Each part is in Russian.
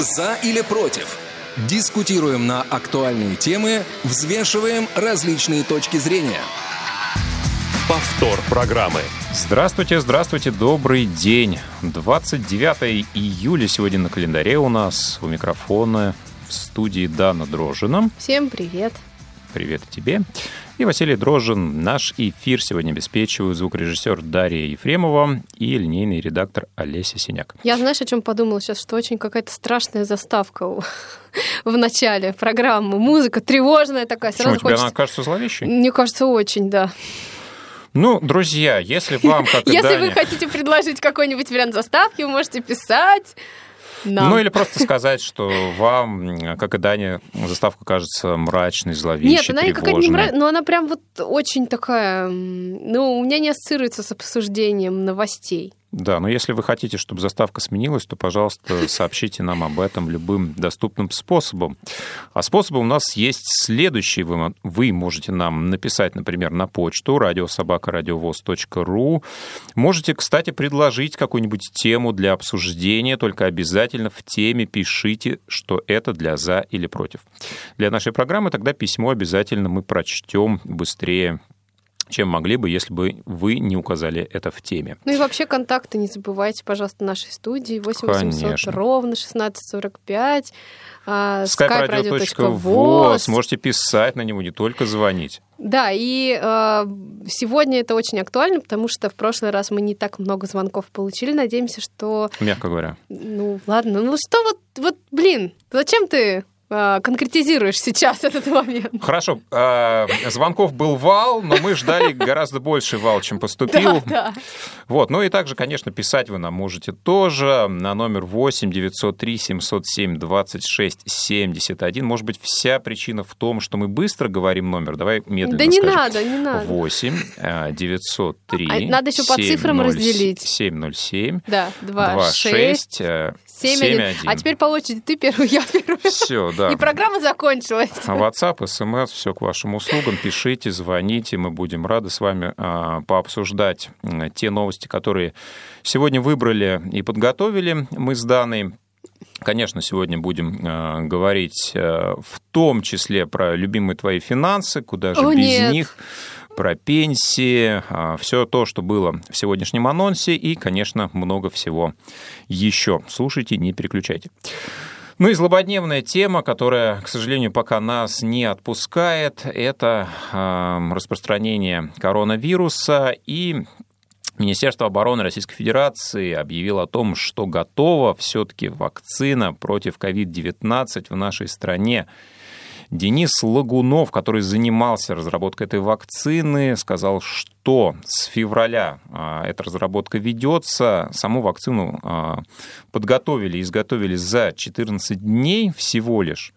За или против? Дискутируем на актуальные темы, взвешиваем различные точки зрения. Повтор программы. Здравствуйте, здравствуйте, добрый день. 29 июля сегодня на календаре у нас у микрофона в студии Дана Дрожина. Всем привет. Привет тебе. И Василий Дрожжин. Наш эфир сегодня обеспечивают звукорежиссер Дарья Ефремова и линейный редактор Олеся Синяк. Я, знаешь, о чем подумала сейчас, что очень какая-то страшная заставка в начале программы. Музыка тревожная такая. Почему, тебе хочется... она кажется зловещей? Мне кажется, очень, да. Ну, друзья, если вам, как Если Дане... вы хотите предложить какой-нибудь вариант заставки, вы можете писать. Ну или просто сказать, что вам, как и Дане, заставка кажется мрачной, зловещей, Нет, она какая-то не мрачная, но она прям вот очень такая... Ну, у меня не ассоциируется с обсуждением новостей. Да, но если вы хотите, чтобы заставка сменилась, то, пожалуйста, сообщите нам об этом любым доступным способом. А способы у нас есть следующие. Вы, вы можете нам написать, например, на почту радиособакарадиовоз.ру. Можете, кстати, предложить какую-нибудь тему для обсуждения, только обязательно в теме пишите, что это для «за» или «против». Для нашей программы тогда письмо обязательно мы прочтем быстрее чем могли бы, если бы вы не указали это в теме. Ну и вообще контакты не забывайте, пожалуйста, нашей студии 8800 ровно 1645 skype-radio.voz. Можете писать на него, не только звонить. Да, и э, сегодня это очень актуально, потому что в прошлый раз мы не так много звонков получили. Надеемся, что... Мягко говоря. Ну, ладно. Ну что вот, вот блин, зачем ты конкретизируешь сейчас этот момент. Хорошо. Э, звонков был вал, но мы ждали гораздо больше вал, чем поступил. Да, да. Вот. Ну и также, конечно, писать вы нам можете тоже на номер 8 903 707 26 71. Может быть, вся причина в том, что мы быстро говорим номер. Давай медленно Да не скажем. надо, не надо. 8 903 а надо еще по цифрам разделить. 707 да, 26 7-1. А теперь по очереди ты первый, я первый. Все, да. И программа закончилась. А WhatsApp, смс, все к вашим услугам. Пишите, звоните, мы будем рады с вами а, пообсуждать те новости, которые сегодня выбрали и подготовили мы с Даной. Конечно, сегодня будем э, говорить э, в том числе про любимые твои финансы, куда же О, без нет. них про пенсии, а, все то, что было в сегодняшнем анонсе и, конечно, много всего еще. Слушайте, не переключайте. Ну и злободневная тема, которая, к сожалению, пока нас не отпускает, это э, распространение коронавируса и Министерство обороны Российской Федерации объявило о том, что готова все-таки вакцина против COVID-19 в нашей стране. Денис Лагунов, который занимался разработкой этой вакцины, сказал, что с февраля а, эта разработка ведется. Саму вакцину а, подготовили изготовили за 14 дней всего лишь.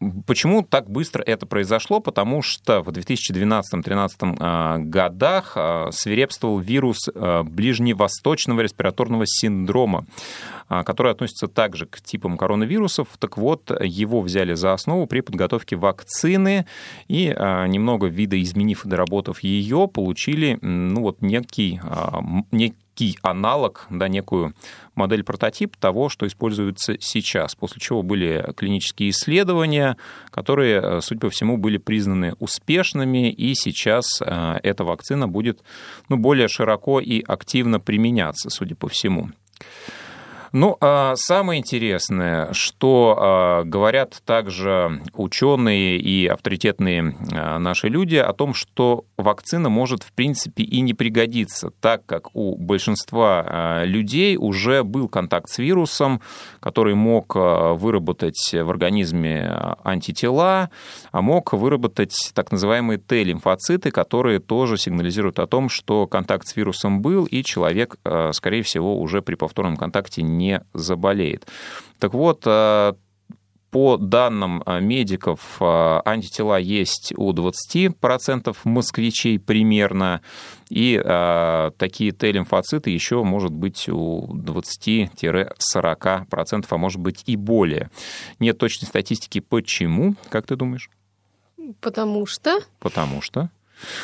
А, Почему так быстро это произошло? Потому что в 2012-2013 годах свирепствовал вирус ближневосточного респираторного синдрома, который относится также к типам коронавирусов. Так вот, его взяли за основу при подготовке вакцины и, немного видоизменив и доработав ее, получили ну, вот, некий, некий некий аналог, да, некую модель-прототип того, что используется сейчас, после чего были клинические исследования, которые, э, судя по всему, были признаны успешными, и сейчас э, эта вакцина будет ну, более широко и активно применяться, судя по всему. Ну, а самое интересное, что а, говорят также ученые и авторитетные а, наши люди о том, что вакцина может, в принципе, и не пригодиться, так как у большинства людей уже был контакт с вирусом, который мог выработать в организме антитела, а мог выработать так называемые Т-лимфоциты, которые тоже сигнализируют о том, что контакт с вирусом был, и человек, скорее всего, уже при повторном контакте не заболеет. Так вот, э, по данным э, медиков, э, антитела есть у 20% москвичей примерно, и такие Т-лимфоциты еще может быть у 20-40%, а может быть и более. Нет точной статистики, почему, как ты думаешь? Потому что? Потому что?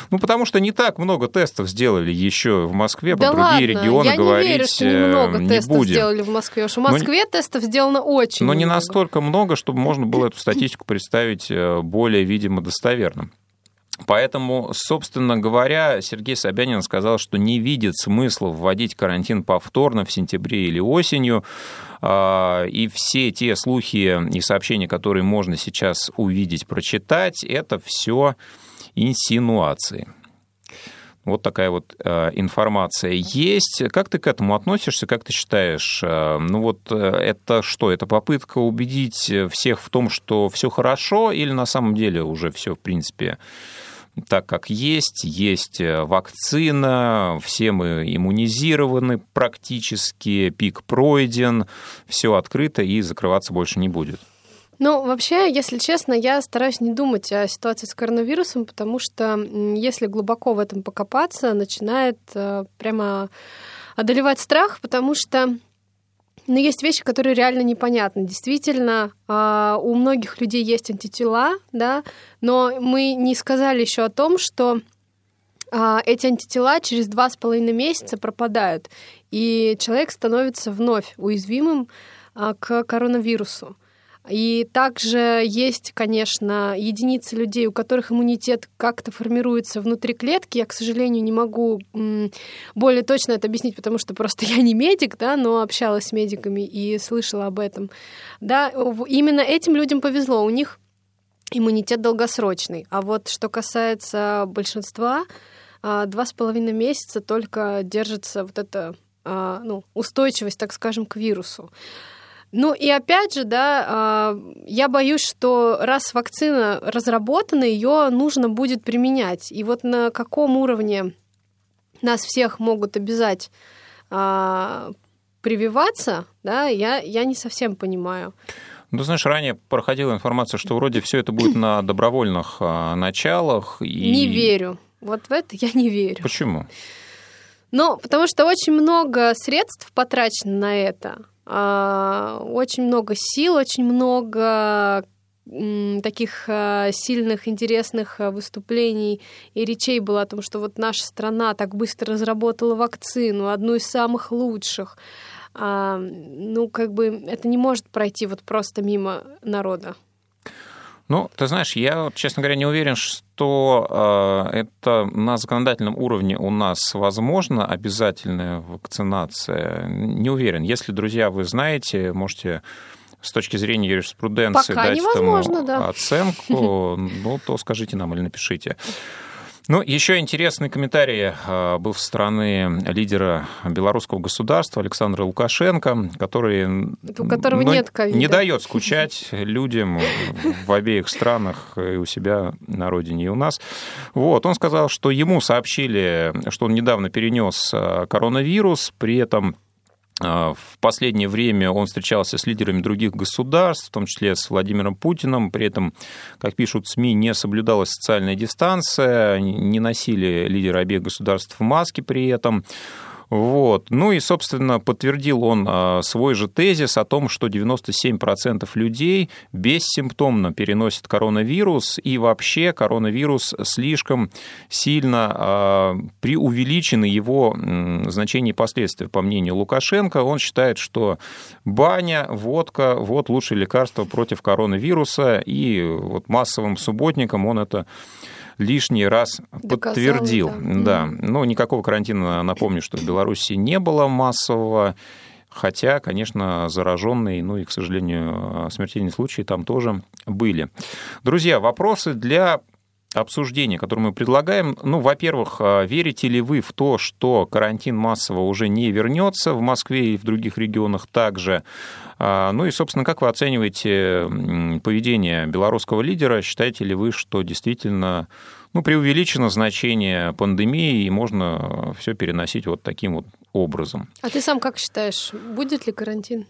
Ну, потому что не так много тестов сделали еще в Москве, да по ладно, другие регионы я говорить не верю, что немного не тестов будем. сделали в Москве. Уж в Москве но, тестов сделано очень Но много. не настолько много, чтобы можно было эту статистику представить э, более, видимо, достоверно. Поэтому, собственно говоря, Сергей Собянин сказал, что не видит смысла вводить карантин повторно в сентябре или осенью. А, и все те слухи и сообщения, которые можно сейчас увидеть, прочитать, это все инсинуации. Вот такая вот э, информация есть. Как ты к этому относишься? Как ты считаешь? Э, ну вот э, это что? Это попытка убедить всех в том, что все хорошо, или на самом деле уже все в принципе так, как есть? Есть вакцина, все мы иммунизированы практически, пик пройден, все открыто и закрываться больше не будет. Ну, вообще, если честно, я стараюсь не думать о ситуации с коронавирусом, потому что если глубоко в этом покопаться, начинает э, прямо одолевать страх, потому что ну, есть вещи, которые реально непонятны. Действительно, э, у многих людей есть антитела, да, но мы не сказали еще о том, что э, эти антитела через два с половиной месяца пропадают, и человек становится вновь уязвимым к коронавирусу. И также есть, конечно, единицы людей, у которых иммунитет как-то формируется внутри клетки. Я, к сожалению, не могу более точно это объяснить, потому что просто я не медик, да, но общалась с медиками и слышала об этом. Да, именно этим людям повезло. У них иммунитет долгосрочный. А вот что касается большинства, а, два с половиной месяца только держится вот эта а, ну, устойчивость, так скажем, к вирусу. Ну и опять же, да, а, я боюсь, что раз вакцина разработана, ее нужно будет применять. И вот на каком уровне нас всех могут обязать а, прививаться, да, я, я не совсем понимаю. Ну, знаешь, ранее проходила информация, что вроде все это будет на добровольных а, началах. И... Не верю. Вот в это я не верю. Почему? Ну, потому что очень много средств потрачено на это. А, очень много сил, очень много таких а, сильных, интересных а, выступлений и речей было о том, что вот наша страна так быстро разработала вакцину, одну из самых лучших. Ну, как бы это не может пройти вот просто мимо народа. Ну, ты знаешь, я, честно говоря, не уверен, что э, это на законодательном уровне у нас возможно обязательная вакцинация. Не уверен. Если, друзья, вы знаете, можете с точки зрения юриспруденции Пока дать этому да. оценку, ну, то скажите нам или напишите. Ну, еще интересный комментарий а, был со стороны лидера белорусского государства Александра Лукашенко, который у которого ну, нет ковида. не дает скучать людям в обеих странах, и у себя на родине, и у нас. Вот, он сказал, что ему сообщили, что он недавно перенес а, коронавирус, при этом в последнее время он встречался с лидерами других государств, в том числе с Владимиром Путиным. При этом, как пишут СМИ, не соблюдалась социальная дистанция, не носили лидеры обеих государств маски при этом. Вот. Ну и, собственно, подтвердил он а, свой же тезис о том, что 97% людей бессимптомно переносят коронавирус, и вообще коронавирус слишком сильно а, преувеличены его значение и последствия, по мнению Лукашенко. Он считает, что баня, водка – вот лучшее лекарство против коронавируса, и вот массовым субботникам он это лишний раз Доказал, подтвердил. Да. да. Ну, никакого карантина, напомню, что в Беларуси не было массового. Хотя, конечно, зараженные, ну и, к сожалению, смертельные случаи там тоже были. Друзья, вопросы для обсуждения, которое мы предлагаем. Ну, во-первых, верите ли вы в то, что карантин массово уже не вернется в Москве и в других регионах также? Ну и, собственно, как вы оцениваете поведение белорусского лидера? Считаете ли вы, что действительно ну, преувеличено значение пандемии, и можно все переносить вот таким вот образом. А ты сам как считаешь, будет ли карантин?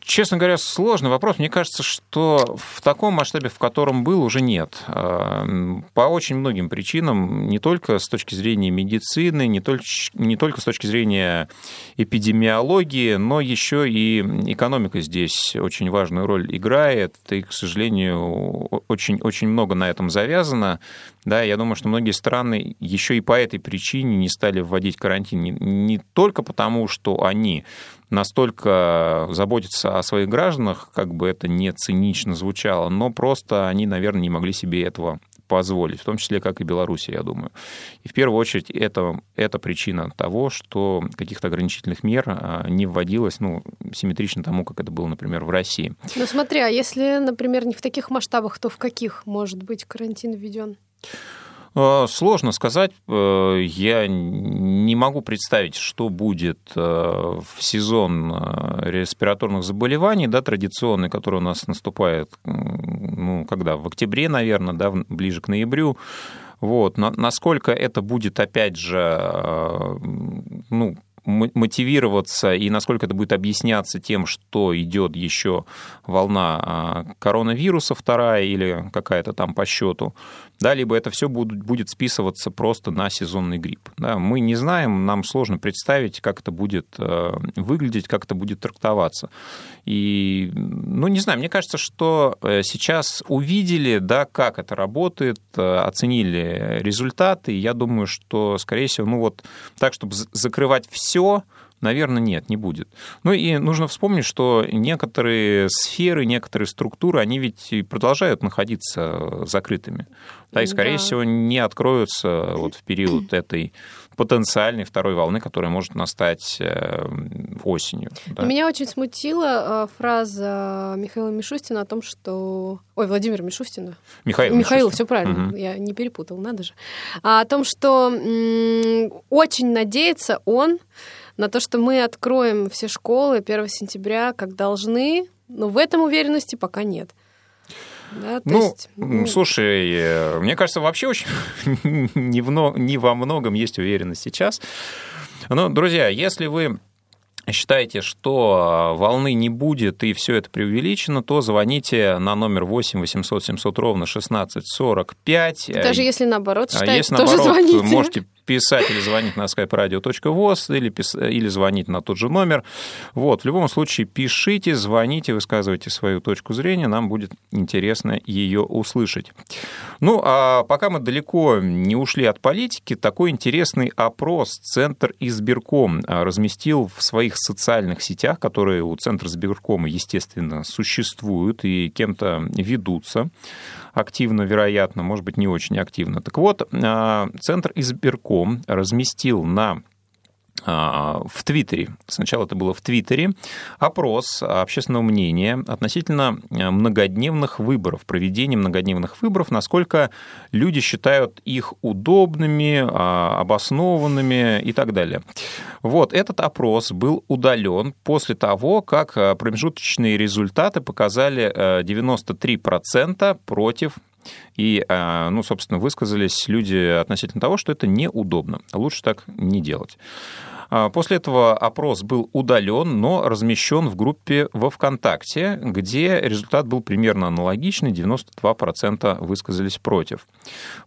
Честно говоря, сложный вопрос. Мне кажется, что в таком масштабе, в котором был, уже нет. А, по очень многим причинам, не только с точки зрения медицины, не только, не только с точки зрения эпидемиологии, но еще и экономика здесь очень важную роль играет. И, к сожалению, очень, очень много на этом завязано Да, я думаю, что многие страны еще и по этой причине не стали вводить карантин. Не, не только потому, что они настолько заботятся о своих гражданах, как бы это не цинично звучало, но просто они, наверное, не могли себе этого позволить, в том числе, как и Беларусь, я думаю. И в первую очередь это, это причина того, что каких-то ограничительных мер а, не вводилось, ну, симметрично тому, как это было, например, в России. Ну смотри, а если, например, не в таких масштабах, то в каких может быть карантин введен? Э, сложно сказать. Э, я не могу представить, что будет э, в сезон респираторных заболеваний, да, традиционный, который у нас наступает, ну, когда? В октябре, наверное, да, ближе к ноябрю. Вот. Насколько это будет, опять же, ну, мотивироваться и насколько это будет объясняться тем, что идет еще волна а, коронавируса вторая или какая-то там по счету, да, либо это все будет, будет списываться просто на сезонный грипп. Да, мы не знаем, нам сложно представить, как это будет э, выглядеть, как это будет трактоваться. И, ну, не знаю, мне кажется, что э, сейчас увидели, да, как это работает, э, оценили результаты, и я думаю, что, скорее всего, ну вот так, чтобы закрывать все, sjå Наверное, нет, не будет. Ну и нужно вспомнить, что некоторые сферы, некоторые структуры, они ведь продолжают находиться закрытыми. Да, и, скорее да. всего, не откроются вот в период этой потенциальной второй волны, которая может настать э, осенью. Да. Меня очень смутила э, фраза Михаила Мишустина о том, что... Ой, Владимира Мишустина. Михаил Михаил, Мишустин. все правильно, угу. я не перепутал, надо же. О том, что очень надеется он на то, что мы откроем все школы 1 сентября, как должны, но в этом уверенности пока нет. Да, ну, есть... Ну, слушай, э, мне кажется, вообще очень не, в, не во многом есть уверенность сейчас. Но, друзья, если вы считаете, что волны не будет и все это преувеличено, то звоните на номер 8 800 700 ровно 16 45. Даже если наоборот а считаете, если тоже наоборот, звоните. можете писать или звонить на skype-radio.voz или, или звонить на тот же номер. Вот, в любом случае, пишите, звоните, высказывайте свою точку зрения, нам будет интересно ее услышать. Ну, а пока мы далеко не ушли от политики, такой интересный опрос Центр избирком разместил в своих социальных сетях, которые у Центра избиркома, естественно, существуют и кем-то ведутся активно, вероятно, может быть, не очень активно. Так вот, а, Центр избирком разместил на в Твиттере, сначала это было в Твиттере, опрос общественного мнения относительно э, многодневных выборов, проведения многодневных выборов, насколько люди считают их удобными, а, обоснованными и так далее. Вот, этот опрос был удален после того, как э, промежуточные результаты показали 93% э, против и, ну, собственно, высказались люди относительно того, что это неудобно. Лучше так не делать. А, после этого опрос был удален, но размещен в группе во ВКонтакте, где результат был примерно аналогичный, 92% высказались против.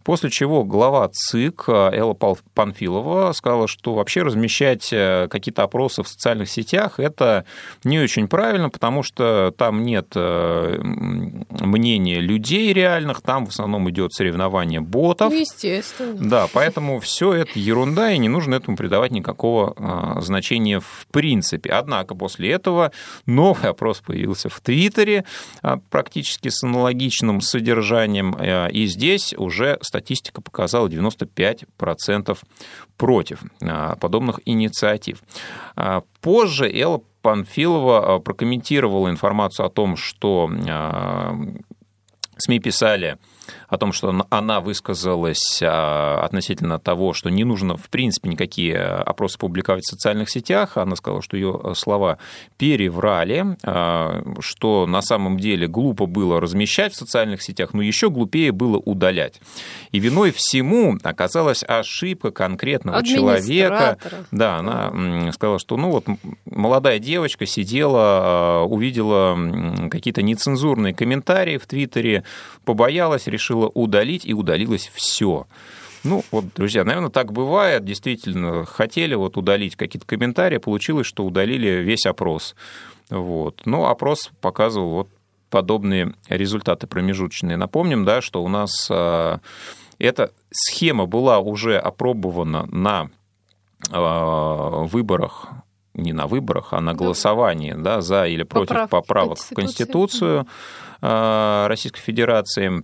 После чего глава ЦИК Элла Панфилова сказала, что вообще размещать э, какие-то опросы в социальных сетях – это не очень правильно, потому что там нет э, мнения людей реальных, там в основном идет соревнование ботов. Естественно. Да, поэтому все это ерунда, и не нужно этому придавать никакого а, значение в принципе. Однако после этого новый опрос появился в Твиттере а, практически с аналогичным содержанием, а, и здесь уже статистика показала 95% против подобных инициатив. Позже Элла Панфилова прокомментировала информацию о том, что СМИ писали, о том, что она высказалась а, относительно того, что не нужно, в принципе, никакие опросы публиковать в социальных сетях. Она сказала, что ее слова переврали, а, что на самом деле глупо было размещать в социальных сетях, но еще глупее было удалять. И виной всему оказалась ошибка конкретного человека. Да, она сказала, что ну вот молодая девочка сидела, а, увидела какие-то нецензурные комментарии в Твиттере, побоялась, решила удалить, и удалилось все. Ну, вот, друзья, наверное, так бывает. Действительно, хотели вот удалить какие-то комментарии, получилось, что удалили весь опрос. Вот. Но опрос показывал вот подобные результаты промежуточные. Напомним, да, что у нас а, эта схема была уже опробована на э, выборах не на выборах, а на голосовании да, за или против Поправки поправок в Конституцию э, Российской Федерации.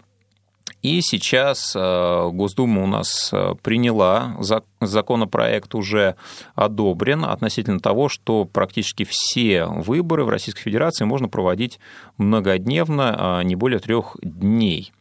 И сейчас э, Госдума у нас э, приняла законопроект, уже одобрен относительно того, что практически все выборы в Российской Федерации можно проводить многодневно, а не более трех дней.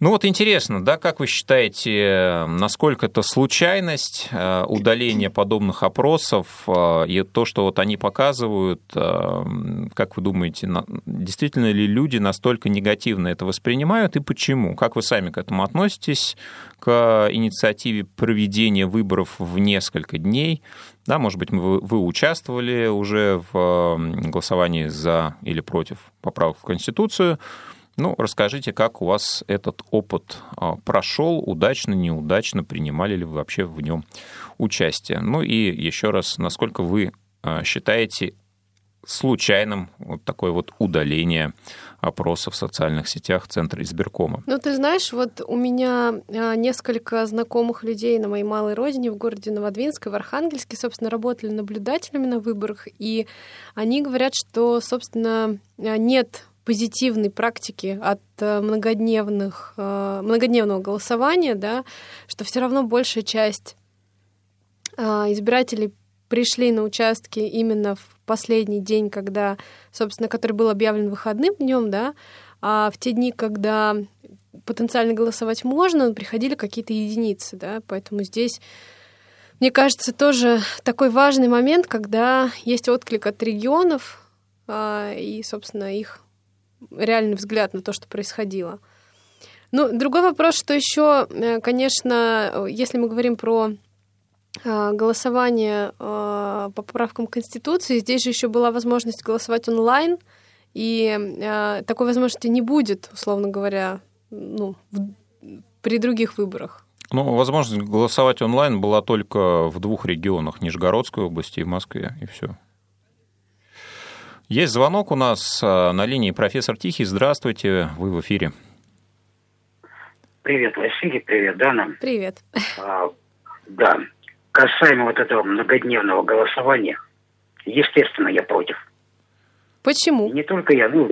Ну вот интересно, да, как вы считаете, насколько это случайность э, удаления подобных опросов э, и то, что вот они показывают, э, как вы думаете, действительно ли люди настолько негативно это воспринимают и почему? Как вы сами к этому относитесь, к инициативе проведения выборов в несколько дней? Да, может быть, вы, участвовали уже в голосовании за или против поправок в Конституцию. Ну, расскажите, как у вас этот опыт а, прошел, удачно, неудачно, принимали ли вы вообще в нем участие? Ну и еще раз, насколько вы а, считаете случайным вот такое вот удаление опроса в социальных сетях Центра избиркома. Ну, ты знаешь, вот у меня а, несколько знакомых людей на моей малой родине в городе Новодвинск и в Архангельске, собственно, работали наблюдателями на выборах, и они говорят, что, собственно, нет позитивной практики от э, многодневных, э, многодневного голосования, да, что все равно большая часть э, избирателей пришли на участки именно в последний день, когда, собственно, который был объявлен выходным днем, да, а в те дни, когда потенциально голосовать можно, приходили какие-то единицы, да, поэтому здесь мне кажется, тоже такой важный момент, когда есть отклик от регионов, и, собственно, их реальный взгляд на то, что происходило. Ну, другой вопрос, что еще, э, конечно, если мы говорим про э, голосование э, по поправкам Конституции, здесь же еще была возможность голосовать онлайн, и такой возможности не будет, условно говоря, ну, при других выборах. Ну, возможность голосовать онлайн была только в двух регионах, Нижегородской области и в Москве, и все. Есть звонок у нас э, на линии профессор Тихий. Здравствуйте, вы в эфире. Привет, Василий, привет, Дана. Привет. А, да, касаемо вот этого многодневного голосования, естественно, я против. Почему? Не только я, ну,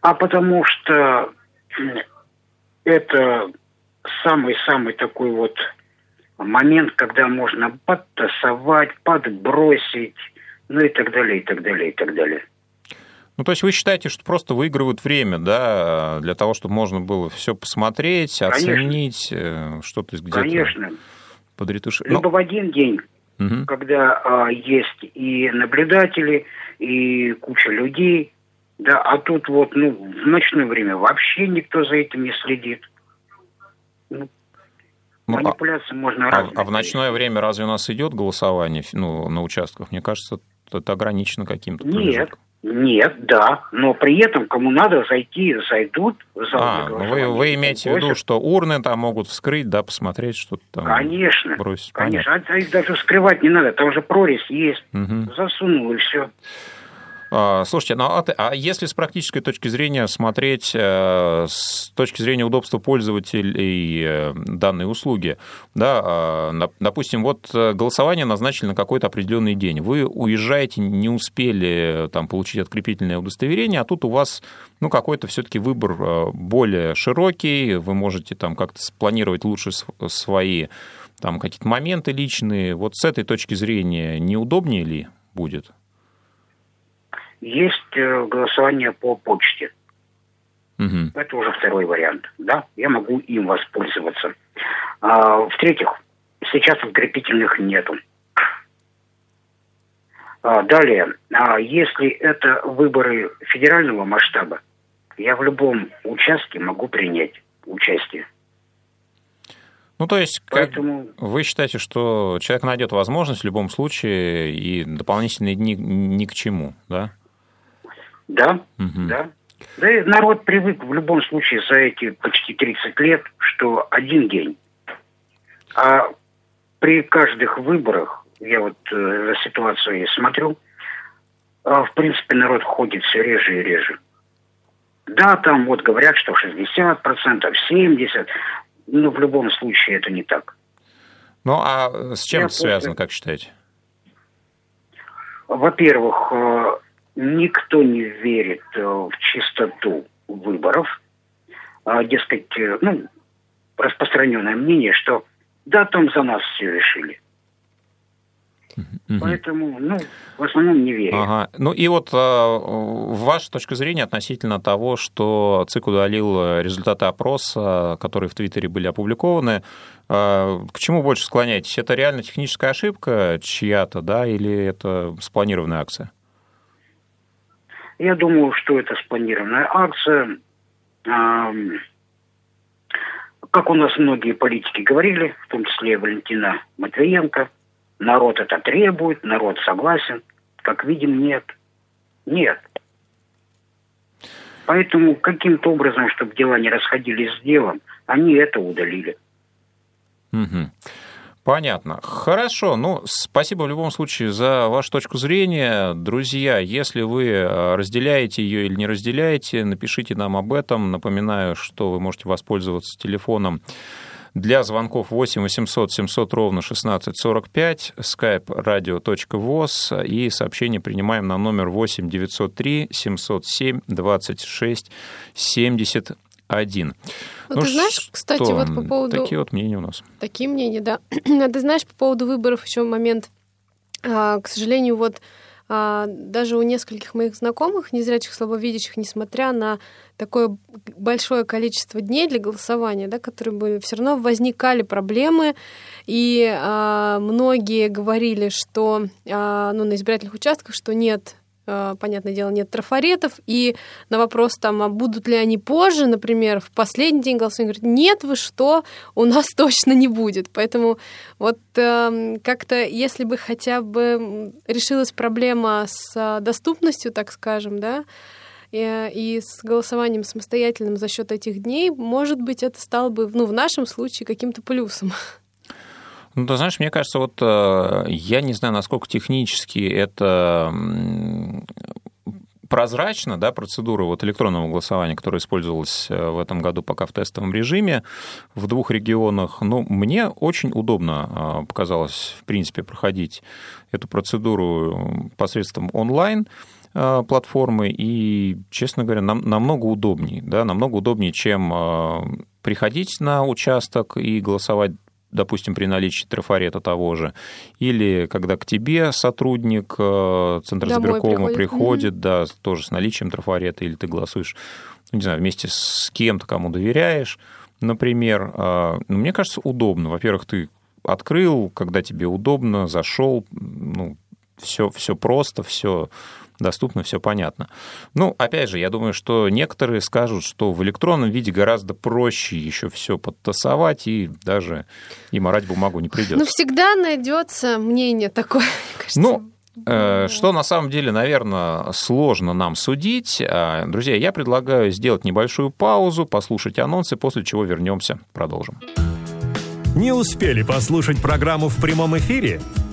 а потому что это самый-самый такой вот момент, когда можно подтасовать, подбросить, ну и так далее, и так далее, и так далее. Ну, то есть вы считаете, что просто выигрывают время, да, для того, чтобы можно было все посмотреть, Конечно. оценить, э, что-то где-то Конечно. подретушить? Либо Но... в один день, угу. когда а, есть и наблюдатели, и куча людей, да, а тут вот, ну, в ночное время вообще никто за этим не следит. Ну, ну, а Манипуляции а, можно разные. А, а в ночное время разве у нас идет голосование ну, на участках? Мне кажется, это ограничено каким-то Нет, нет, да, но при этом кому надо зайти, зайдут а, ну вы, вы имеете в виду, что урны там могут вскрыть, да, посмотреть, что-то там Конечно, бросить. конечно, а их даже вскрывать не надо, там же прорезь есть, угу. засунул и все. А, слушайте, ну а, а если с практической точки зрения смотреть, э, с точки зрения удобства пользователей э, данной услуги, да, а, допустим, вот э, голосование назначили на какой-то определенный день, вы уезжаете, не успели там получить открепительное удостоверение, а тут у вас ну, какой-то все-таки выбор более широкий, вы можете там как-то спланировать лучше свои там какие-то моменты личные. Вот с этой точки зрения неудобнее ли будет? Есть э, голосование по почте. Угу. Это уже второй вариант. Да, я могу им воспользоваться. А, в-третьих, сейчас открепительных нету. А, далее, а если это выборы федерального масштаба, я в любом участке могу принять участие. Ну, то есть, Поэтому... как вы считаете, что человек найдет возможность в любом случае, и дополнительные дни ни к чему, да? Да, угу. да. Да и народ привык в любом случае за эти почти 30 лет, что один день. А при каждых выборах, я вот э, за ситуацией смотрю, э, в принципе, народ ходит все реже и реже. Да, там вот говорят, что 60%, 70%, но в любом случае это не так. Ну, а с чем Я это связано, как считаете? Во-первых, э, никто не верит э, в чистоту выборов. А, дескать, э, ну, распространенное мнение, что да, там за нас все решили. Угу. Поэтому, ну, в основном не верю. Ага. Ну и вот э, ваша точка зрения относительно того, что ЦИК удалил результаты опроса, которые в Твиттере были опубликованы, э, к чему больше склоняетесь? Это реально техническая ошибка чья-то, да, или это спланированная акция? Я думаю, что это спланированная акция. Как у нас многие политики говорили, в том числе Валентина Матвиенко – Народ это требует, народ согласен. Как видим, нет. Нет. Поэтому каким-то образом, чтобы дела не расходились с делом, они это удалили. Угу. Понятно. Хорошо. Ну, спасибо в любом случае за вашу точку зрения. Друзья, если вы э, разделяете ее или не разделяете, напишите нам об этом. Напоминаю, что вы можете воспользоваться телефоном для звонков 8 800 700 ровно 1645, skype radio.voz и сообщение принимаем на номер 8 903 707 26 70 один. Ну, ну ты знаешь, что? кстати, вот по поводу... Такие вот мнения у нас. Такие мнения, да. А ты знаешь, по поводу выборов еще момент. А, к сожалению, вот а, даже у нескольких моих знакомых, незрячих, слабовидящих, несмотря на такое большое количество дней для голосования, да, которые были, все равно возникали проблемы, и а, многие говорили, что а, ну, на избирательных участках, что нет понятное дело, нет трафаретов, и на вопрос там, а будут ли они позже, например, в последний день голосования, говорят, нет, вы что, у нас точно не будет. Поэтому вот э, как-то, если бы хотя бы решилась проблема с э, доступностью, так скажем, да, и с голосованием самостоятельным за счет этих дней, может быть, это стало бы, ну, в нашем случае каким-то плюсом. Ну, ты знаешь, мне кажется, вот э, я не знаю, насколько технически это прозрачно, да, процедура вот электронного голосования, которая использовалась э, в этом году пока в тестовом режиме в двух регионах. Ну, мне очень удобно э, показалось, в принципе, проходить эту процедуру посредством онлайн платформы и, честно говоря, нам, намного удобнее, да, намного удобнее, чем приходить на участок и голосовать допустим, при наличии трафарета того же, или когда к тебе сотрудник э, Центра избиркома приходит, приходит mm-hmm. да, тоже с наличием трафарета, или ты голосуешь, ну, не знаю, вместе с кем-то, кому доверяешь, например. Э, ну, мне кажется, удобно. Во-первых, ты открыл, когда тебе удобно, зашел, ну, все, все просто, все доступно, все понятно. Ну, опять же, я думаю, что некоторые скажут, что в электронном виде гораздо проще еще все подтасовать, и даже и морать бумагу не придется. Ну, всегда найдется мнение такое, кажется. Ну, э, что на самом деле, наверное, сложно нам судить. А, друзья, я предлагаю сделать небольшую паузу, послушать анонсы, после чего вернемся, продолжим. Не успели послушать программу в прямом эфире?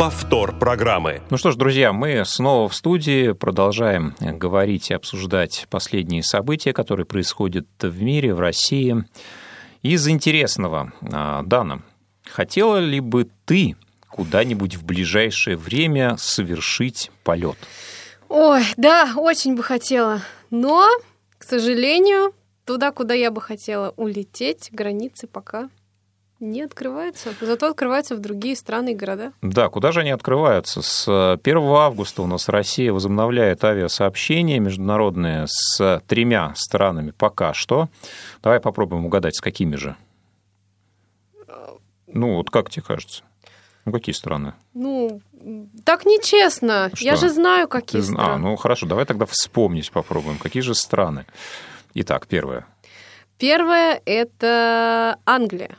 повтор программы. Ну что ж, друзья, мы снова в студии продолжаем говорить и обсуждать последние события, которые происходят в мире, в России. Из интересного, а, Дана, хотела ли бы ты куда-нибудь в ближайшее время совершить полет? Ой, да, очень бы хотела. Но, к сожалению, туда, куда я бы хотела улететь, границы пока не открываются, зато открываются в другие страны и города. Да, куда же они открываются? С 1 августа у нас Россия возобновляет авиасообщения международные с тремя странами пока что. Давай попробуем угадать, с какими же. Ну, вот как тебе кажется? Ну, какие страны? Ну, так нечестно. Что? Я же знаю, какие Ты... А, страны. А, ну хорошо, давай тогда вспомнить попробуем. Какие же страны? Итак, первое. Первое — это Англия.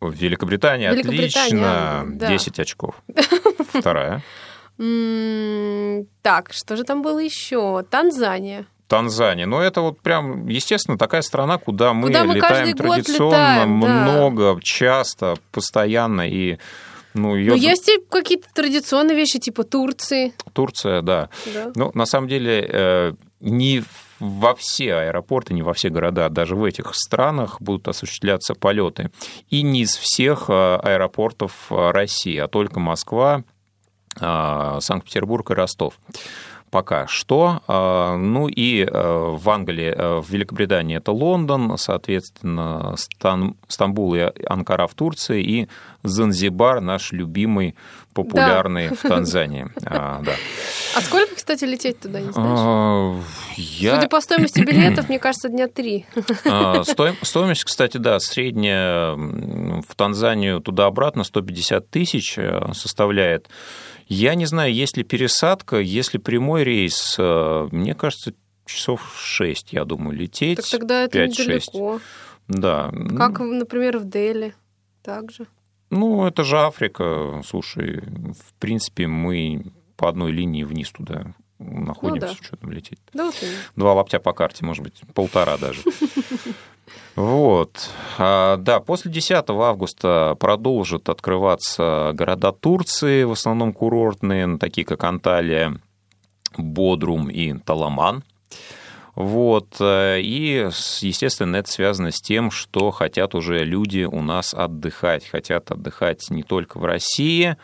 Великобритания, Великобритания, отлично. да. 10 очков. Вторая. Так, что же там было еще? Танзания. Танзания. Ну, это вот прям, естественно, такая страна, куда мы Куда мы летаем традиционно, летаем, да. много, часто, постоянно. И ну, ее... Но есть и какие-то традиционные вещи, типа Турции. Турция, да. Да. Ну, на самом деле, э, не во все аэропорты, не во все города, даже в этих странах будут осуществляться полеты. И не из всех э, аэропортов э, России, а только Москва, э, Санкт-Петербург и Ростов. Пока что. Э, Ну и э, в Англии, э, в Великобритании это Лондон, соответственно, Стан- Стамбул и Анкара в Турции, и Занзибар, наш любимый, популярный в Танзании. А, Да. А сколько, кстати, лететь туда, не знаешь? А, Я... Судя по стоимости билетов, мне кажется, дня три. А, стоим- Стоимость, кстати, да, средняя в Танзанию туда-обратно 150 тысяч э, составляет. Я не знаю, есть ли пересадка, если прямой рейс, э, мне кажется, часов 6, я думаю, лететь. Так тогда это 5-6. недалеко. Да. Как, например, в Дели. Также. Ну, это же Африка. Слушай, в принципе, мы по одной линии вниз туда находимся, Ну да. что там лететь. Да, вот. Два лаптя по карте, может быть, полтора даже. Вот. А, Да, после 10 августа продолжат открываться города Турции, в основном курортные, ну, такие как Анталия, Бодрум и Таламан. Вот. э, И, естественно, это связано с тем, что хотят уже люди у нас отдыхать. Хотят отдыхать не только в России,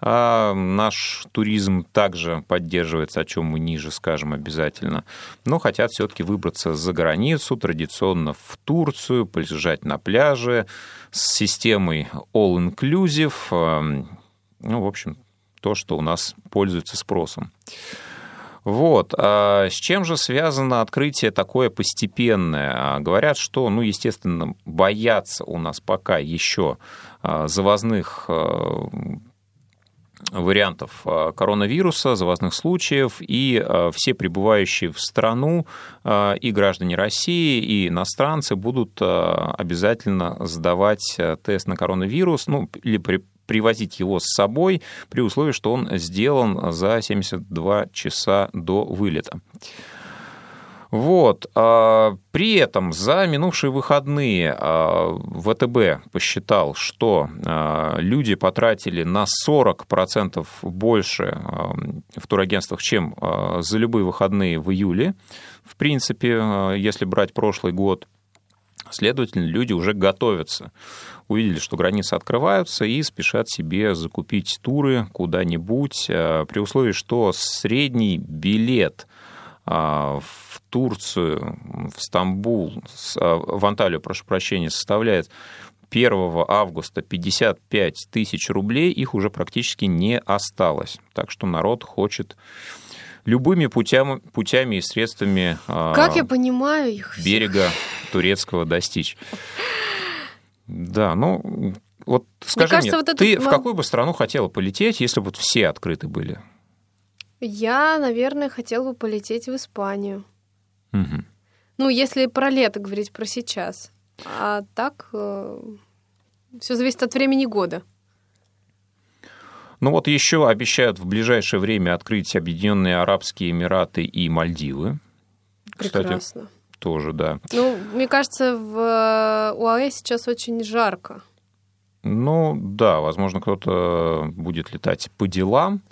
а наш туризм также поддерживается, о чем мы ниже скажем обязательно. Но хотят все-таки выбраться за границу, традиционно в Турцию, полежать на пляже с системой all-inclusive. эм, Ну, в общем, то, что у нас пользуется спросом. Вот. А с чем же связано открытие такое постепенное? А, Говорят, что, ну, естественно, боятся у нас пока еще а, завозных а, вариантов а, коронавируса, завозных случаев, и а, все прибывающие в страну а, и граждане России, и иностранцы будут обязательно сдавать тест на коронавирус, ну, или при- привозить его с собой при условии, что он сделан за 72 часа до вылета. Вот. а, При этом за минувшие выходные а, ВТБ посчитал, что а, люди потратили на 40% больше в турагентствах, чем за любые выходные в июле. В принципе, если брать прошлый год, Следовательно, люди уже готовятся. Увидели, что границы открываются и спешат себе закупить туры куда-нибудь, при условии, что средний билет в Турцию, в Стамбул, а, в Анталию, прошу прощения, составляет 1 августа 55 тысяч рублей, их уже практически не осталось. Так что народ хочет любыми путями, путями и средствами а, Как я понимаю их всех. берега турецкого достичь. Да, ну, вот скажи кажется, мне, вот этот ты в какую бы страну хотела полететь, если бы все открыты были? Я, наверное, хотела бы полететь в Испанию. Ну, если про лето говорить, про сейчас. А так все зависит от времени года. Ну вот еще обещают в ближайшее время открыть Объединенные Арабские Эмираты и Мальдивы. Кстати, Прекрасно. тоже, да. Ну, мне кажется, в э, УАЭ сейчас очень жарко. Ну да, возможно, кто-то будет летать по делам.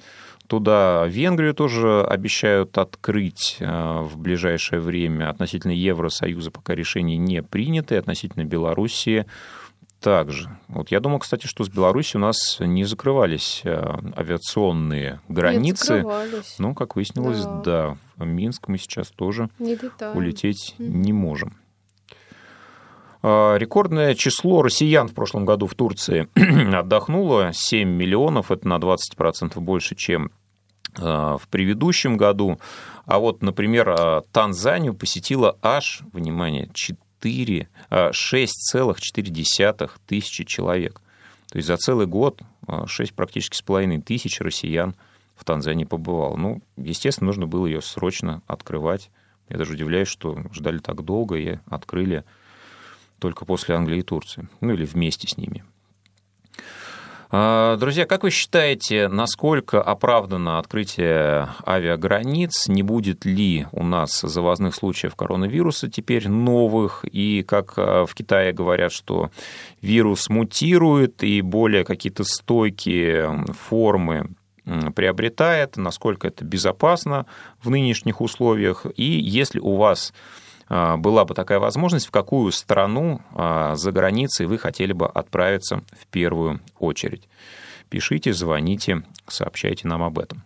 Туда Венгрию тоже обещают открыть э, в ближайшее время. Относительно Евросоюза пока решение не принято, и относительно Белоруссии также. Вот я думал, кстати, что с Беларусью у нас не закрывались э, авиационные Нет, границы. закрывались. Ну, как выяснилось, Да. да, в Минск мы сейчас тоже Не летаем. улететь не можем. А, Рекордное число россиян в прошлом году в Турции отдохнуло 7 миллионов, это на 20% больше, чем а, в предыдущем году. А вот, например, а, Танзанию посетило аж, внимание, 4, а, 6,4 тысячи человек. То есть за целый год а, 6 практически с половиной тысяч россиян в Танзании побывал. Ну, естественно, нужно было ее срочно открывать, Я даже удивляюсь, что ждали так долго и открыли только после Англии и Турции. Ну или вместе с ними. А, друзья, как вы считаете, насколько оправдано открытие авиаграниц? Не будет ли у нас завозных случаев коронавируса теперь новых? И как а, в Китае говорят, что вирус мутирует и более какие-то стойкие формы приобретает, насколько это безопасно в нынешних условиях. И если у вас была бы такая возможность, в какую страну а, за границей вы хотели бы отправиться в первую очередь. Пишите, звоните, сообщайте нам об этом.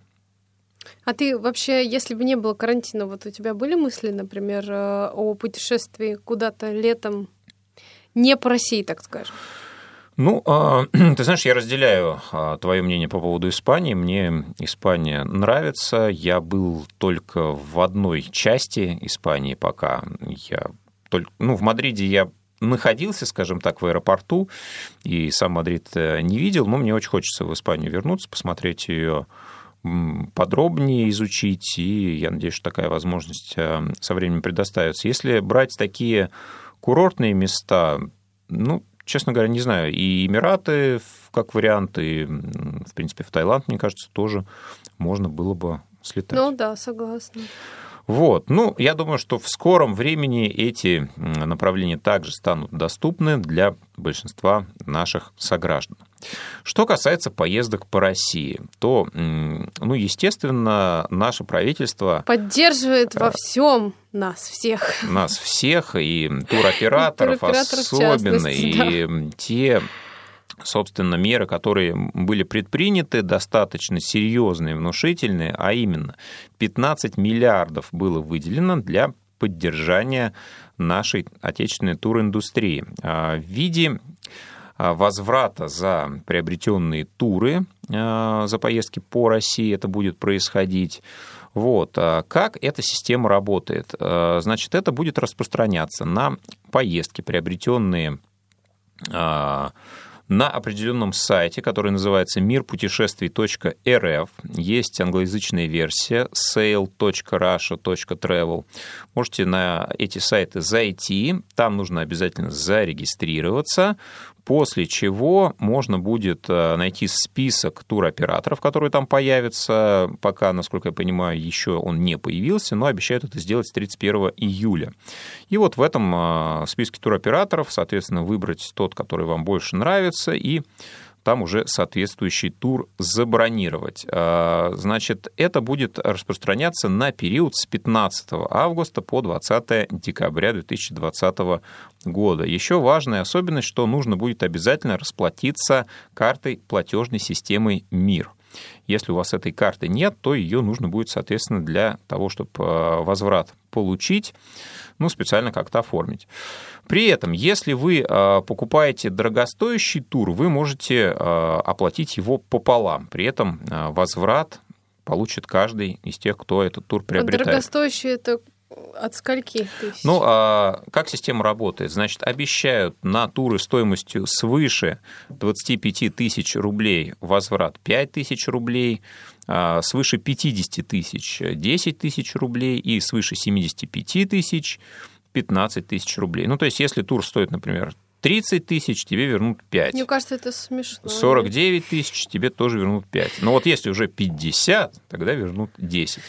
А ты вообще, если бы не было карантина, вот у тебя были мысли, например, э, о путешествии куда-то летом не по России, так скажем? Ну, а, ты знаешь, я разделяю а, твое мнение по поводу Испании. Мне Испания нравится. Я был только в одной части Испании пока. Я только, ну, в Мадриде я находился, скажем так, в аэропорту, и сам Мадрид э, не видел, но мне очень хочется в Испанию вернуться, посмотреть ее подробнее изучить, и я надеюсь, что такая возможность э, со временем предоставится. Если брать такие курортные места, ну, честно говоря, не знаю. И Эмираты как вариант, и, в принципе, в Таиланд, мне кажется, тоже можно было бы слетать. Ну да, согласна. Вот. Ну, я думаю, что в скором времени эти направления также станут доступны для большинства наших сограждан. Что касается поездок по России, то, ну, естественно, наше правительство... Поддерживает во всем нас всех. Нас всех, и туроператоров, особенно, и те собственно, меры, которые были предприняты, достаточно серьезные, внушительные, а именно 15 миллиардов было выделено для поддержания нашей отечественной туриндустрии а, в виде а, возврата за приобретенные туры а, за поездки по России это будет происходить. Вот. Как эта система работает? Значит, это будет распространяться на поездки, приобретенные на определенном сайте, который называется мирпутешествий.рф. Есть англоязычная версия sail.russia.travel. Можете на эти сайты зайти, там нужно обязательно зарегистрироваться, после чего можно будет э, найти список туроператоров, которые там появятся. Пока, насколько я понимаю, еще он не появился, но обещают это сделать с 31 июля. И вот в этом э, списке туроператоров, соответственно, выбрать тот, который вам больше нравится, и там уже соответствующий тур забронировать. А, значит, это будет распространяться на период с 15 августа по 20 декабря 2020 года. Еще важная особенность, что нужно будет обязательно расплатиться картой платежной системы МИР. Если у вас этой карты нет, то ее нужно будет, соответственно, для того, чтобы а, возврат получить, ну, специально как-то оформить. При этом, если вы а, покупаете дорогостоящий тур, вы можете а, оплатить его пополам. При этом а, возврат получит каждый из тех, кто этот тур приобретает. Дорогостоящий это от скольки тысяч? Ну, а как система работает? Значит, обещают на туры стоимостью свыше 25 тысяч рублей возврат 5 тысяч рублей, свыше 50 тысяч 10 тысяч рублей и свыше 75 тысяч 15 тысяч рублей. Ну, то есть, если тур стоит, например, 30 тысяч, тебе вернут 5. Мне кажется, это смешно. 49 тысяч, тебе тоже вернут 5. Но вот если уже 50, тогда вернут 10.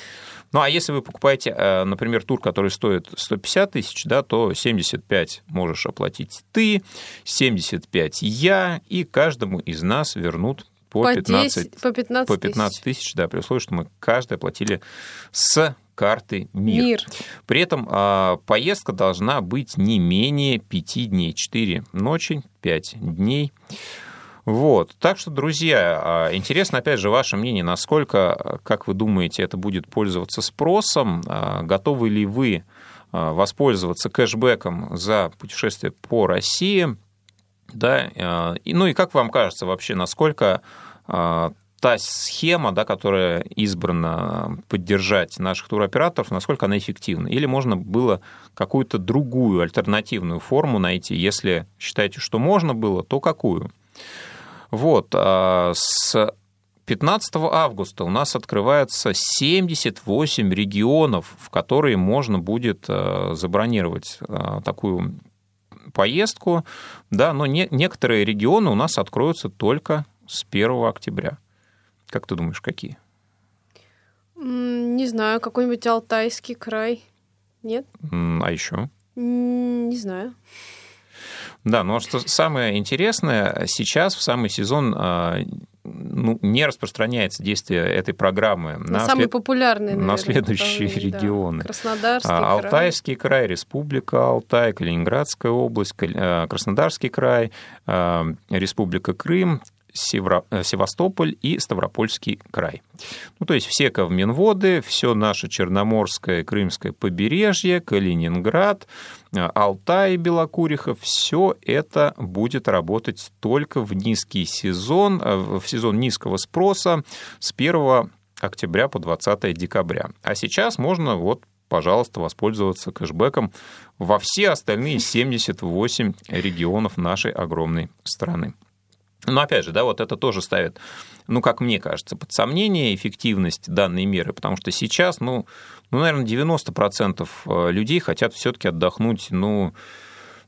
Ну, а если вы покупаете, э, например, тур, который стоит 150 тысяч, да, то 75 можешь оплатить ты, 75 я, и каждому из нас вернут по, по 15, 10, по 15, по 15 тысяч, да, при условии, что мы каждый оплатили с карты МИР. МИР. При этом а, поездка должна быть не менее 5 дней, 4 ночи, 5 дней. Вот. Так что, друзья, а, интересно, опять же, ваше мнение, насколько, как вы думаете, это будет пользоваться спросом, а, готовы ли вы воспользоваться кэшбэком за путешествие по России, да, ну и как вам кажется вообще, насколько та схема, да, которая избрана поддержать наших туроператоров, насколько она эффективна? Или можно было какую-то другую альтернативную форму найти? Если считаете, что можно было, то какую? Вот. А, с 15 августа у нас открывается 78 регионов, в которые можно будет э, забронировать э, такую поездку, да, но не, некоторые регионы у нас откроются только с 1 октября. Как ты думаешь, какие? Не знаю, какой-нибудь Алтайский край. Нет? А еще? Не знаю. Да, но что самое интересное, сейчас в самый сезон а, ну, не распространяется действие этой программы на, на самые след... популярные, наверное, на следующие регионы. Да. Краснодарский а, Алтайский край, Республика Алтай, Калининградская область, а, Краснодарский край, а, Республика Крым, Э, Севастополь и Ставропольский край. Ну, то есть все ковминводы, все наше Черноморское, Крымское побережье, Калининград, э, Алтай, Белокурихов, все это будет работать только в низкий сезон, э, в сезон низкого спроса с 1 октября по 20 декабря. А сейчас можно вот пожалуйста, воспользоваться кэшбэком во все остальные 78 регионов нашей огромной страны. Но опять же, да, вот это тоже ставит, ну, как мне кажется, под сомнение эффективность данной меры, потому что сейчас, ну, ну наверное, 90% э, людей хотят все-таки отдохнуть, ну,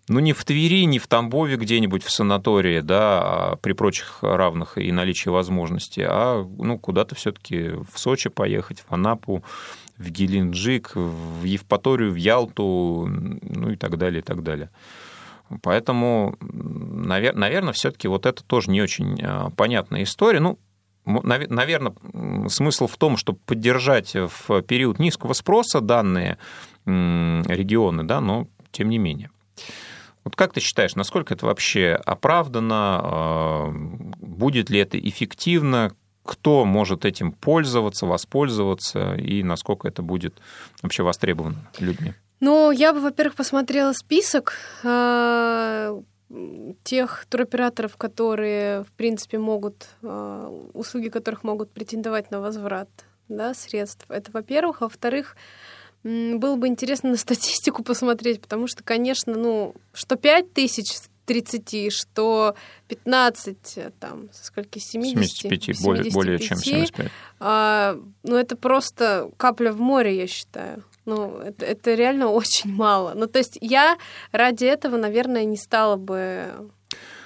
ну, не в Твери, не в Тамбове где-нибудь в санатории, да, а при прочих равных и наличии возможностей, а ну, куда-то все-таки в Сочи поехать, в Анапу, в Геленджик, в Евпаторию, в Ялту, ну и так далее, и так далее. Поэтому, наверное, все-таки вот это тоже не очень а, понятная история. Ну, наверное, смысл в том, чтобы поддержать в период низкого спроса данные регионы, да, но тем не менее. Вот как ты считаешь, насколько это вообще оправдано, а, будет ли это эффективно, кто может этим пользоваться, воспользоваться и насколько это будет вообще востребовано людьми? Ну, я бы, во-первых, посмотрела список э, тех туроператоров, которые, в принципе, могут, э, услуги которых могут претендовать на возврат да, средств. Это, во-первых. Во-вторых, было бы интересно на статистику посмотреть, потому что, конечно, ну, что 5 тысяч 30, что 15, там, со скольки, 70? 75, 75 более, более чем 75. А, ну, это просто капля в море, я считаю. Ну, это, это реально очень мало. Ну, то есть я ради этого, наверное, не стала бы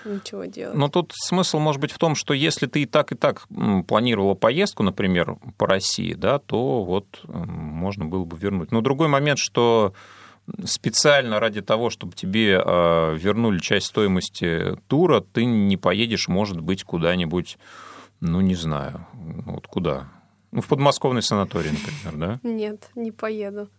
ничего делать. Но тут смысл может быть в том, что если ты и так, и так планировала поездку, например, по России, да, то вот можно было бы вернуть. Но другой момент, что специально ради того, чтобы тебе а, вернули часть стоимости тура, ты не поедешь, может быть, куда-нибудь, ну, не знаю, вот куда, ну, в подмосковный санаторий, например, да? Нет, не поеду.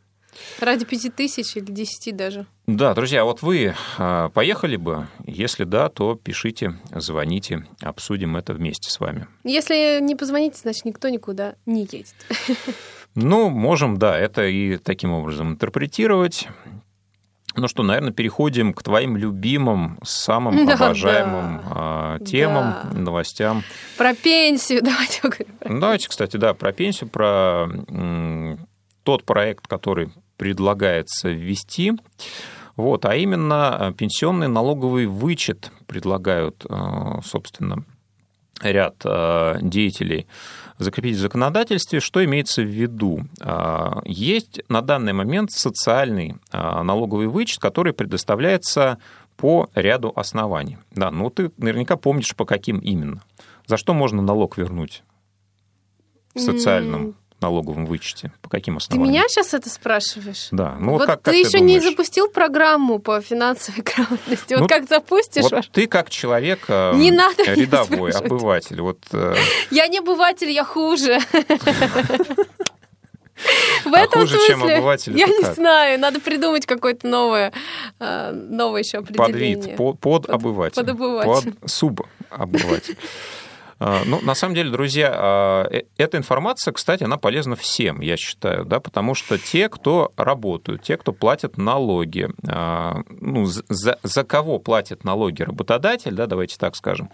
Ради пяти тысяч или десяти даже. Да, друзья, вот вы а, поехали бы? Если да, то пишите, звоните, обсудим это вместе с вами. Если не позвоните, значит, никто никуда не едет. Ну, можем, да, это и таким образом интерпретировать. Ну что, наверное, переходим к твоим любимым, самым да, обожаемым да. темам, да. новостям. Про пенсию давайте поговорим. Ну, давайте, кстати, да, про пенсию, про тот проект, который предлагается ввести. Вот, а именно пенсионный налоговый вычет предлагают, э, собственно, ряд э, деятелей закрепить в законодательстве, что имеется в виду. А, есть на данный момент социальный а, налоговый вычет, который предоставляется по ряду оснований. Да, ну ты наверняка помнишь, по каким именно. За что можно налог вернуть в социальном налоговом вычете? По каким основаниям? Ты меня сейчас это спрашиваешь? Да. Ну, вот, вот как, как ты, ты еще думаешь? не запустил программу по финансовой грамотности. Вот ну, как запустишь? Вот ты как человек э, не надо рядовой обыватель. Вот, э... Я не обыватель, я хуже. В а этом хуже, смысле, чем обыватель, я не как? знаю, надо придумать какое-то новое, э, новое еще определение. Под вид, под, под обыватель. Под обыватель. Под субобыватель. А, ну, на самом деле, друзья, а, э, эта информация, кстати, она полезна всем, я считаю, да, потому что те, кто работают, те, кто платят налоги, а, ну, за, за кого платят налоги работодатель, да, давайте так скажем,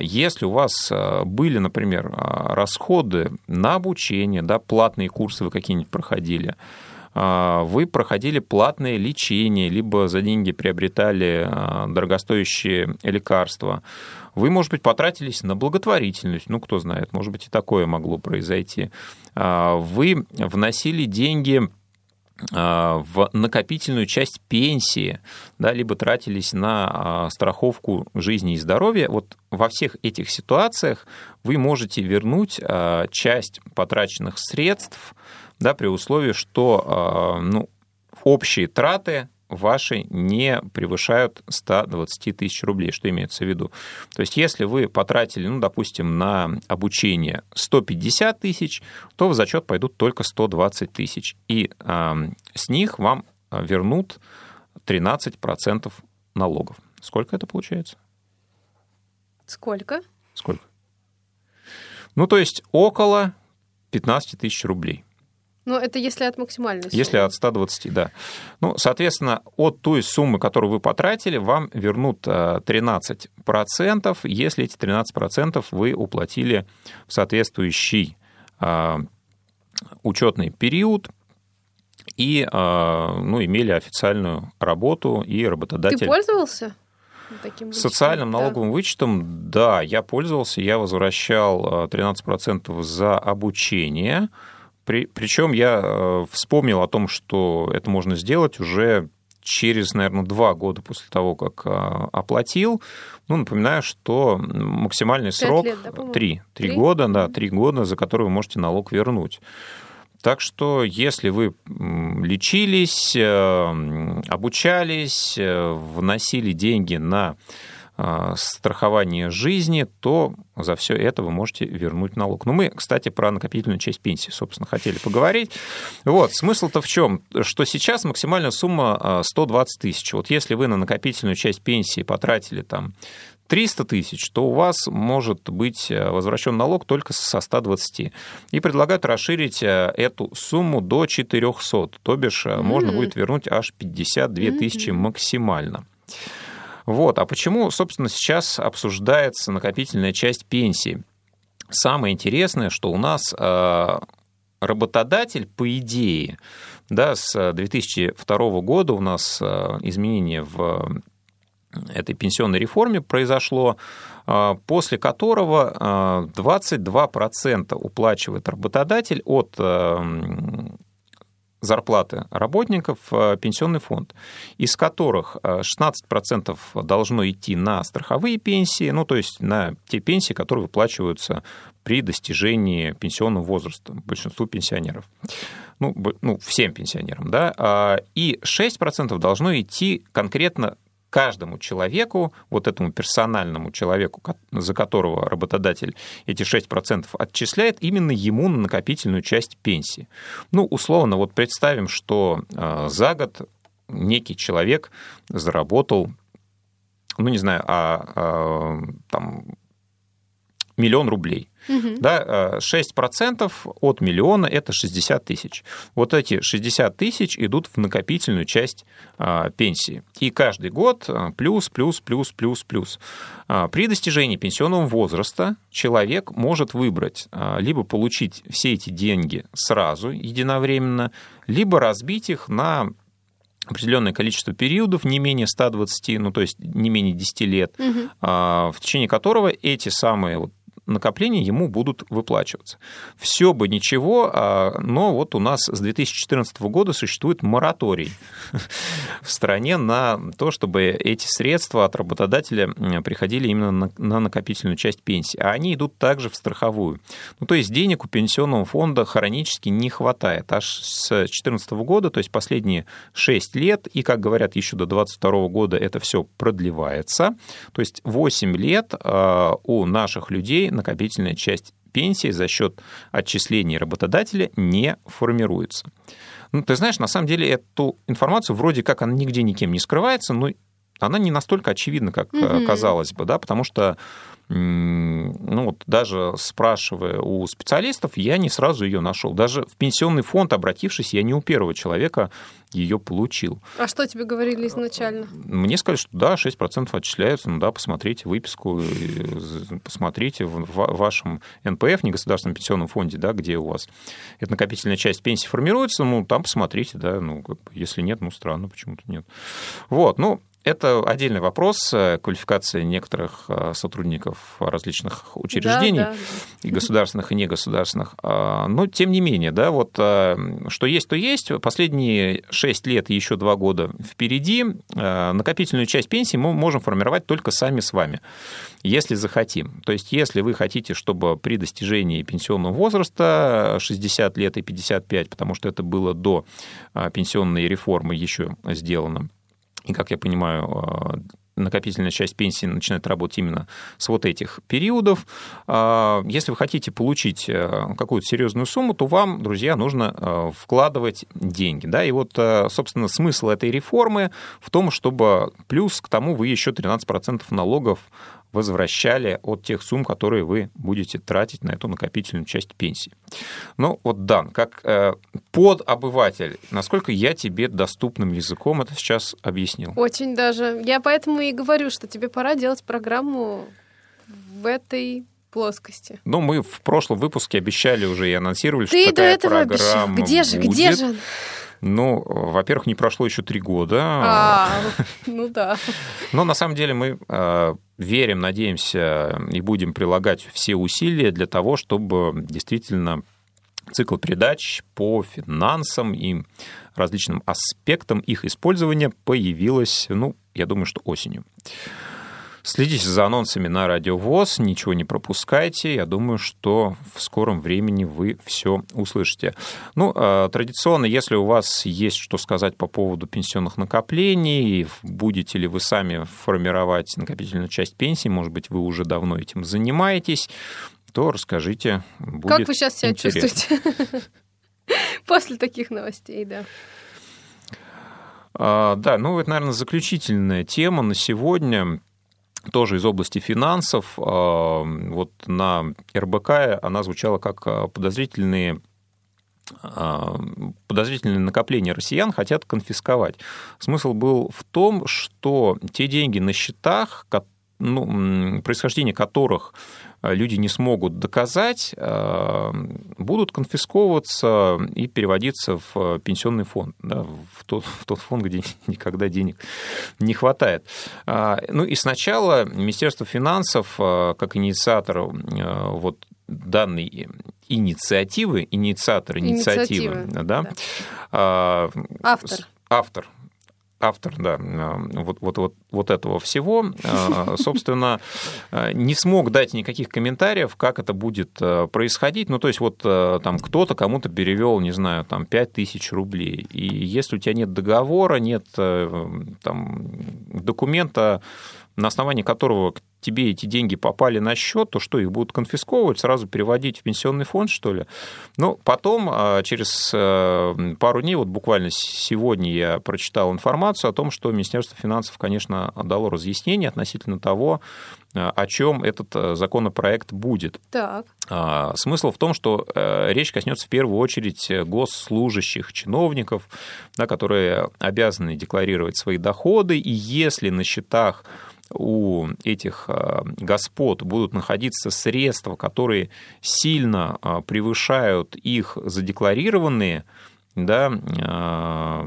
если у вас были, например, расходы на обучение, да, платные курсы вы какие-нибудь проходили, вы проходили платное лечение, либо за деньги приобретали а, дорогостоящие лекарства, вы, может быть, потратились на благотворительность, ну, кто знает, может быть, и такое могло произойти. Вы вносили деньги в накопительную часть пенсии, да, либо тратились на страховку жизни и здоровья, вот во всех этих ситуациях вы можете вернуть часть потраченных средств да, при условии, что а, ну, общие траты ваши не превышают 120 тысяч рублей. Что имеется в виду? То есть, если вы потратили, ну, допустим, на обучение 150 тысяч, то в зачет пойдут только 120 тысяч. И э, с них вам вернут 13% налогов. Сколько это получается? Сколько? Сколько? Ну, то есть около 15 тысяч рублей. Ну, это если от максимальной суммы. Если от 120, да. Ну, соответственно, от той суммы, которую вы потратили, вам вернут 13%, э, если эти 13% вы уплатили в соответствующий э, учетный период и э, ну, имели официальную работу, и работодатель... Ты пользовался? Таким Социальным налоговым да. вычетом, да, я пользовался, я возвращал 13% за обучение, при, причем я э, вспомнил о том, что это можно сделать уже через, наверное, два года после того, как э, оплатил. Ну, напоминаю, что максимальный срок лет, да, три, три года, да, три года, за которые вы можете налог вернуть. Так что, если вы лечились, э, обучались, вносили деньги на страхование жизни, то за все это вы можете вернуть налог. Но ну, мы, кстати, про накопительную часть пенсии, собственно, хотели поговорить. Вот, смысл-то в чем? Что сейчас максимальная сумма 120 а, тысяч. Вот если вы на накопительную часть пенсии потратили там 300 тысяч, то у вас может быть а, возвращен налог только со 120. И предлагают расширить эту сумму до 400, то бишь mm-hmm. можно будет вернуть аж 52 тысячи mm-hmm. максимально. Вот. А почему, собственно, сейчас обсуждается накопительная часть пенсии? Самое интересное, что у нас э, работодатель, по идее, да, с 2002 года у нас э, изменение в этой пенсионной реформе произошло, э, после которого 22% уплачивает работодатель от зарплаты работников э, пенсионный фонд, из которых 16% э, должно идти на страховые пенсии, ну, то есть на те пенсии, которые выплачиваются при достижении пенсионного возраста большинству пенсионеров. Ну, ну всем пенсионерам, да, а, и 6% должно идти конкретно каждому человеку, вот этому персональному человеку, за которого работодатель эти 6% отчисляет, именно ему на накопительную часть пенсии. Ну, условно, вот представим, что а, за год некий человек заработал, ну, не знаю, а, а там, миллион рублей. Угу. Да, 6% э, от миллиона – это 60 тысяч. Вот эти 60 тысяч идут в накопительную часть а, пенсии. И каждый год э, плюс, плюс, плюс, плюс, плюс. А, при достижении пенсионного возраста человек может выбрать а, либо получить все эти деньги сразу, единовременно, либо разбить их на определенное количество периодов, не менее 120, ну то есть не менее 10 лет, угу. в течение которого эти самые вот накопления ему будут выплачиваться. Все бы ничего, а, но вот у нас с 2014 года существует мораторий в стране на то, чтобы эти средства от работодателя приходили именно на накопительную часть пенсии. А они идут также в страховую. Ну, то есть денег у пенсионного фонда хронически не хватает. Аж с 2014 года, то есть последние 6 лет, и, как говорят, еще до 2022 года это все продлевается. То есть 8 лет а, у наших людей накопительная часть пенсии за счет отчислений работодателя не формируется. Ну, ты знаешь, на самом деле эту информацию вроде как она нигде никем не скрывается, но она не настолько очевидна, как угу. казалось бы, да, потому что ну вот даже спрашивая у специалистов, я не сразу ее нашел. Даже в пенсионный фонд, обратившись, я не у первого человека ее получил. А что тебе говорили изначально? Мне сказали, что да, 6% отчисляются, ну да, посмотрите выписку, посмотрите в вашем НПФ, негосударственном пенсионном фонде, да, где у вас эта накопительная часть пенсии формируется, ну там посмотрите, да, ну если нет, ну странно, почему-то нет. Вот, ну это отдельный вопрос э, квалификации некоторых э, сотрудников различных учреждений, да, да. и государственных, и негосударственных. А, но, тем не менее, да, вот э, что есть, то есть. Последние 6 лет и еще 2 года впереди накопительную часть пенсии мы можем формировать только сами с вами, если захотим. То есть, если вы хотите, чтобы при достижении пенсионного возраста 60 лет и 55, потому что это было до пенсионной реформы еще сделано, и, как я понимаю, а, накопительная часть пенсии начинает работать именно с вот этих периодов. А, если вы хотите получить э, какую-то серьезную сумму, то вам, друзья, нужно э, вкладывать деньги. Да? И вот, э, собственно, смысл этой реформы в том, чтобы плюс к тому вы еще 13% налогов возвращали от тех сумм, которые вы будете тратить на эту накопительную часть пенсии. Ну вот, Дан, как э, подобыватель, насколько я тебе доступным языком это сейчас объяснил? Очень даже. Я поэтому и говорю, что тебе пора делать программу в этой плоскости. Ну, мы в прошлом выпуске обещали уже и анонсировали, Ты что такая программа обещал. Где же, будет. где же? Ну, во-первых, не прошло еще три года. А, ну да. Но на самом деле мы э, верим, надеемся и будем прилагать все усилия для того, чтобы действительно цикл передач по финансам и различным аспектам их использования появилась, ну, я думаю, что осенью. Следите за анонсами на Радио ВОЗ, ничего не пропускайте. Я думаю, что в скором времени вы все услышите. Ну, а, традиционно, если у вас есть что сказать по поводу пенсионных накоплений, будете ли вы сами формировать накопительную часть пенсии, может быть, вы уже давно этим занимаетесь, то расскажите. Будет как вы сейчас себя интересно. чувствуете после таких новостей, да? А, да, ну это, наверное, заключительная тема на сегодня тоже из области финансов. А, вот на РБК она звучала как а, подозрительные а, подозрительные накопления россиян хотят конфисковать. Смысл был в том, что те деньги на счетах, ну, происхождение которых люди не смогут доказать, э, будут конфисковываться и переводиться в пенсионный фонд, да, в, тот, в тот фонд, где никогда денег не хватает. А, ну и сначала Министерство финансов, э, как инициатор вот данной инициативы, инициатор инициативы, инициативы да, да. А, автор автор автор да, э, вот, вот, вот, вот этого всего, э, собственно, э, не смог дать никаких комментариев, как это будет происходить. Ну, то есть вот там кто-то кому-то перевел, не знаю, там 5 тысяч рублей. И если у тебя нет договора, нет там, документа, на основании которого тебе эти деньги попали на счет, то что, их будут конфисковывать, сразу переводить в пенсионный фонд, что ли? Ну, потом, а, через э, пару дней, вот буквально сегодня я прочитал информацию о том, что Министерство финансов, конечно, дало разъяснение относительно того, э, о чем этот э, законопроект будет. Так. А, смысл в том, что речь коснется в первую очередь госслужащих, чиновников, да, которые обязаны декларировать свои доходы, и если на счетах у этих а, господ будут находиться средства, которые сильно а, превышают их задекларированные да, а,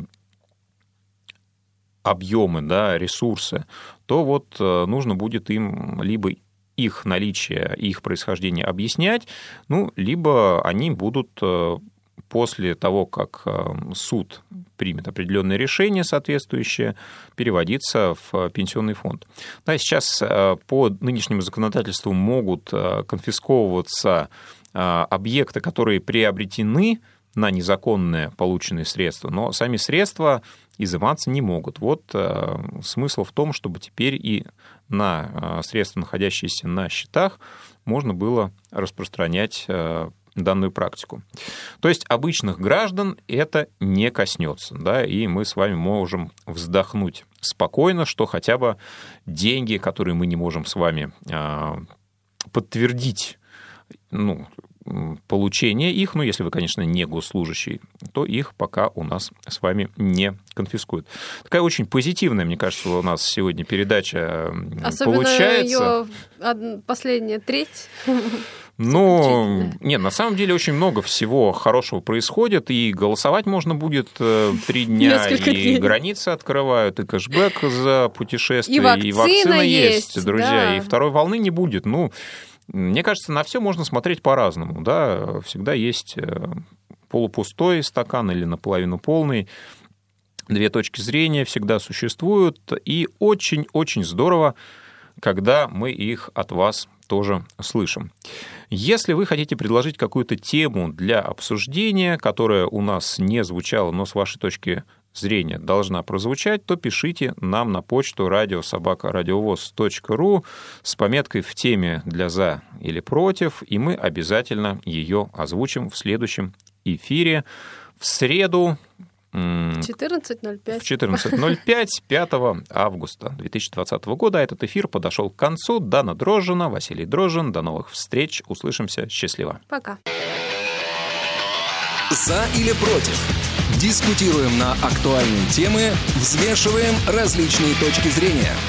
объемы, да, ресурсы, то вот нужно будет им либо их наличие их происхождение объяснять, ну, либо они будут после того, как э, суд примет определенное решение соответствующее, переводиться в пенсионный фонд. Да, сейчас э, по нынешнему законодательству могут э, конфисковываться объекты, которые приобретены на незаконные полученные средства, но сами средства изыматься не могут. Вот смысл в том, чтобы теперь и на средства, находящиеся на счетах, можно было распространять данную практику. То есть обычных граждан это не коснется, да, и мы с вами можем вздохнуть спокойно, что хотя бы деньги, которые мы не можем с вами а, подтвердить, ну, получения их, ну, если вы, конечно, не госслужащий, то их пока у нас с вами не конфискуют. Такая очень позитивная, мне кажется, у нас сегодня передача Особенно получается. Ее последняя треть. Ну, нет, на самом деле очень много всего хорошего происходит, и голосовать можно будет э, три дня, Несколько и дней. границы открывают, и кэшбэк за путешествия, и вакцина, и вакцина есть, есть друзья, да. и второй волны не будет. Ну, мне кажется, на все можно смотреть по-разному. Да? Всегда есть э, полупустой стакан или наполовину полный. Две точки зрения всегда существуют, и очень-очень здорово, когда мы их от вас тоже слышим. Если вы хотите предложить какую-то тему для обсуждения, которая у нас не звучала, но с вашей точки зрения должна прозвучать, то пишите нам на почту радиособакарадиовоз.ру с пометкой в теме для «за» или «против», и мы обязательно ее озвучим в следующем эфире в среду 14.05. В 14.05 5 августа 2020 года этот эфир подошел к концу. Дана Дрожжина, Василий Дрожжин. До новых встреч. Услышимся. Счастливо. Пока. За или против? Дискутируем на актуальные темы, взвешиваем различные точки зрения –